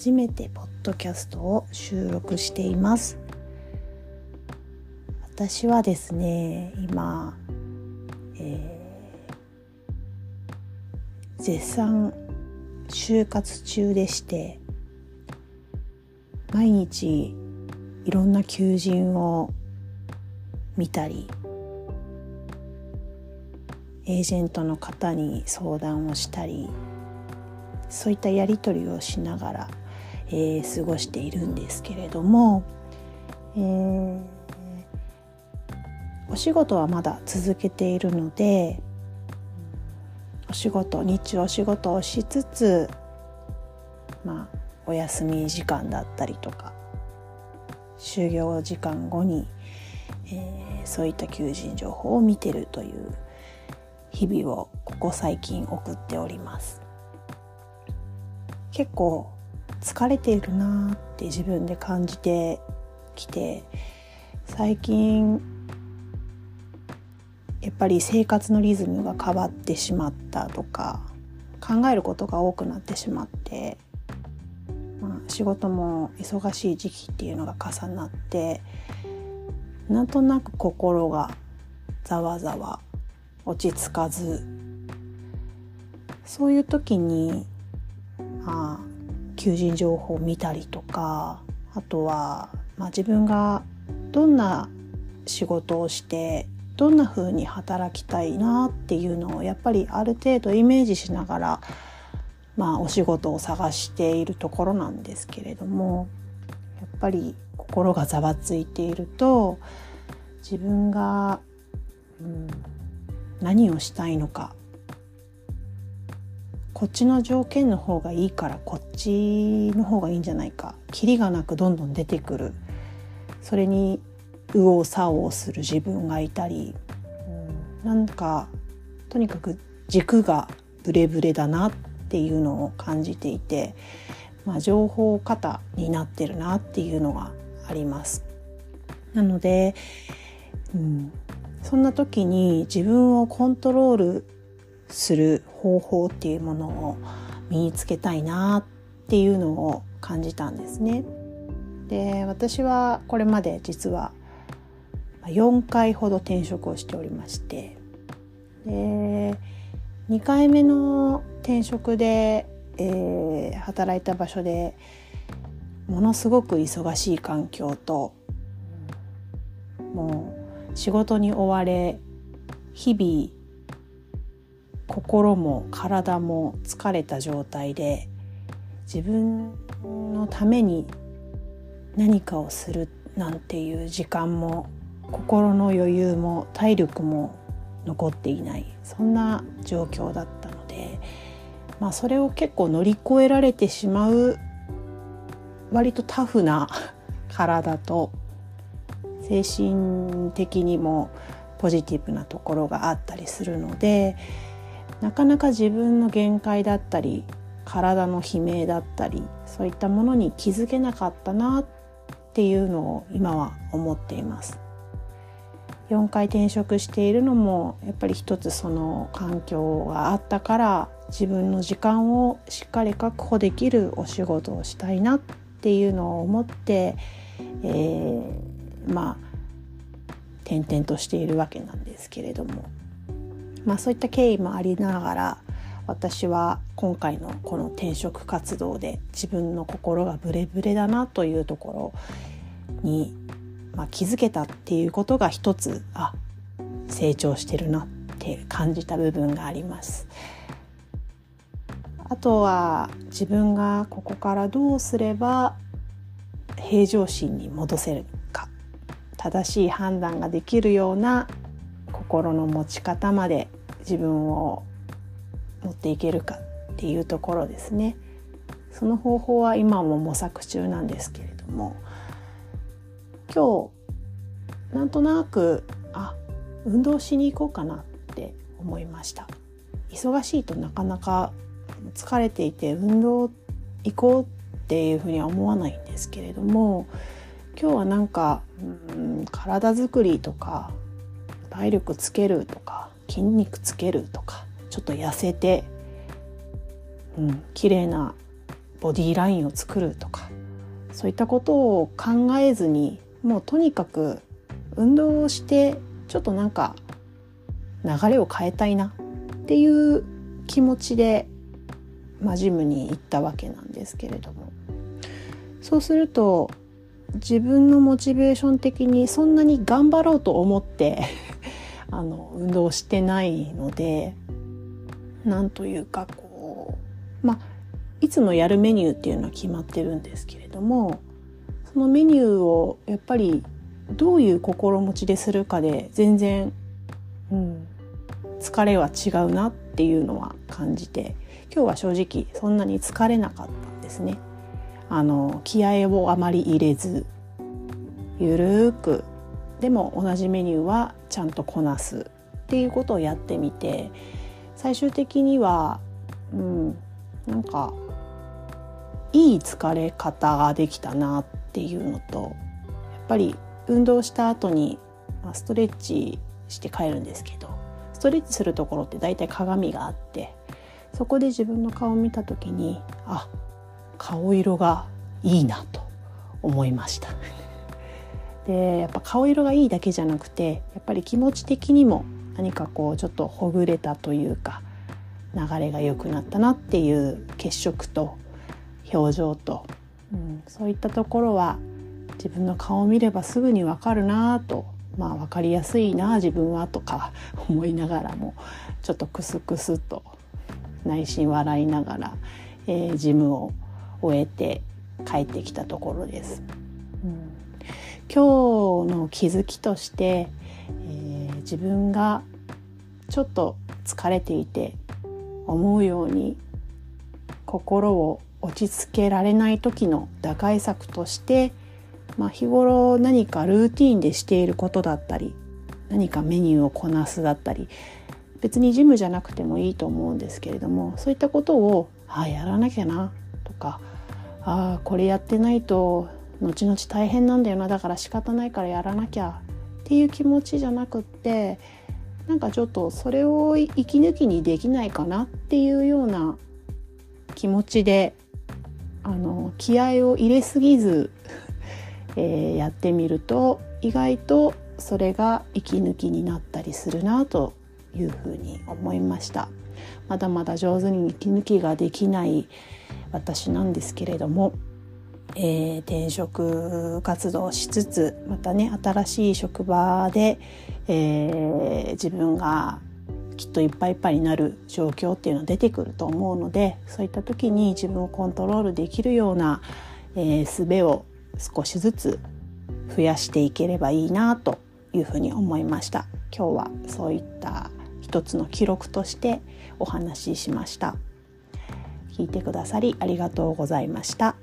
初めてポッドキャストを収録しています。私はですね今、えー、絶賛就活中でして毎日いろんな求人を見たりエージェントの方に相談をしたりそういったやり取りをしながら、えー、過ごしているんですけれども、えー、お仕事はまだ続けているのでお仕事日中お仕事をしつつまあお休み時間だったりとか就業時間後に、えー、そういった求人情報を見てるという日々をここ最近送っております。結構疲れているなって自分で感じてきて最近やっぱり生活のリズムが変わってしまったとか考えることが多くなってしまって、まあ、仕事も忙しい時期っていうのが重なってなんとなく心がざわざわ落ち着かずそういう時にああ求人情報を見たりとかあとは、まあ、自分がどんな仕事をしてどんな風に働きたいなっていうのをやっぱりある程度イメージしながら、まあ、お仕事を探しているところなんですけれどもやっぱり心がざわついていると自分が、うん、何をしたいのかこっちの条件の方がいいからこっちの方がいいんじゃないか。キリがなくどんどん出てくる。それに右往左往する自分がいたり、うん、なんかとにかく軸がブレブレだなっていうのを感じていて、まあ、情報過多になってるなっていうのがあります。なので、うん、そんな時に自分をコントロールする方法っていうものを身につけたいなっていうのを感じたんですね。で私はこれまで実は4回ほど転職をしておりましてで2回目の転職で、えー、働いた場所でものすごく忙しい環境ともう仕事に追われ日々心も体も疲れた状態で自分のために何かをするなんていう時間も心の余裕も体力も残っていないそんな状況だったので、まあ、それを結構乗り越えられてしまう割とタフな体と精神的にもポジティブなところがあったりするのでなかなか自分の限界だったり体の悲鳴だったりそういったものに気づけなかったなっていうのを今は思っています。4回転職しているのもやっぱり一つその環境があったから自分の時間をしっかり確保できるお仕事をしたいなっていうのを思って、えー、まあ転々としているわけなんですけれどもまあ、そういった経緯もありながら私は今回のこの転職活動で自分の心がブレブレだなというところに、まあ、気づけたっていうことが一つあ成長してるなって感じた部分があります。あとは自分がここからどうすれば平常心に戻せるか正しい判断ができるような心の持ち方まで自分を持っていけるかっていうところですね。その方法は今も模索中なんですけれども。今日なんとなくあ運動しに行こうかなって思いました。忙しいとなかなか疲れていて運動行こうっていうふうには思わないんですけれども。今日はなんか、うん、体づくりとか体力つけるとか筋肉つけるとかちょっと痩せて、うん、綺麗なボディーラインを作るとかそういったことを考えずにもうとにかく運動をしてちょっとなんか流れを変えたいなっていう気持ちで、まあ、ジムに行ったわけなんですけれども。そうすると自分のモチベーション的にそんなに頑張ろうと思ってあの運動してないのでなんというかこうまあいつもやるメニューっていうのは決まってるんですけれどもそのメニューをやっぱりどういう心持ちでするかで全然、うん、疲れは違うなっていうのは感じて今日は正直そんなに疲れなかったんですね。あの気合をあまり入れずゆるーくでも同じメニューはちゃんとこなすっていうことをやってみて最終的にはうんなんかいい疲れ方ができたなっていうのとやっぱり運動した後にストレッチして帰るんですけどストレッチするところって大体鏡があってそこで自分の顔を見た時にあ顔色がいいなと思いました。でやっぱ顔色がいいだけじゃなくてやっぱり気持ち的にも何かこうちょっとほぐれたというか流れが良くなったなっていう血色と表情と、うん、そういったところは自分の顔を見ればすぐにわかるなとまあ分かりやすいな自分はとか 思いながらもちょっとクスクスと内心笑いながら、えー、ジムを終えて帰ってきたところです。今日の気づきとして、えー、自分がちょっと疲れていて思うように心を落ち着けられない時の打開策として、まあ、日頃何かルーティンでしていることだったり何かメニューをこなすだったり別にジムじゃなくてもいいと思うんですけれどもそういったことをああやらなきゃなとかああこれやってないと後々大変なんだよなだから仕方ないからやらなきゃっていう気持ちじゃなくってなんかちょっとそれを息抜きにできないかなっていうような気持ちであの気合を入れすぎず えー、やってみると意外とそれが息抜きになったりするなというふうに思いました。まだまだ上手に息抜きができない私なんですけれども、えー、転職活動しつつまたね新しい職場で、えー、自分がきっといっぱいいっぱいになる状況っていうのは出てくると思うのでそういった時に自分をコントロールできるような、えー、術を少しずつ増やしていければいいなというふうに思いました今日はそういった一つの記録としてお話ししました聞いてくださりありがとうございました。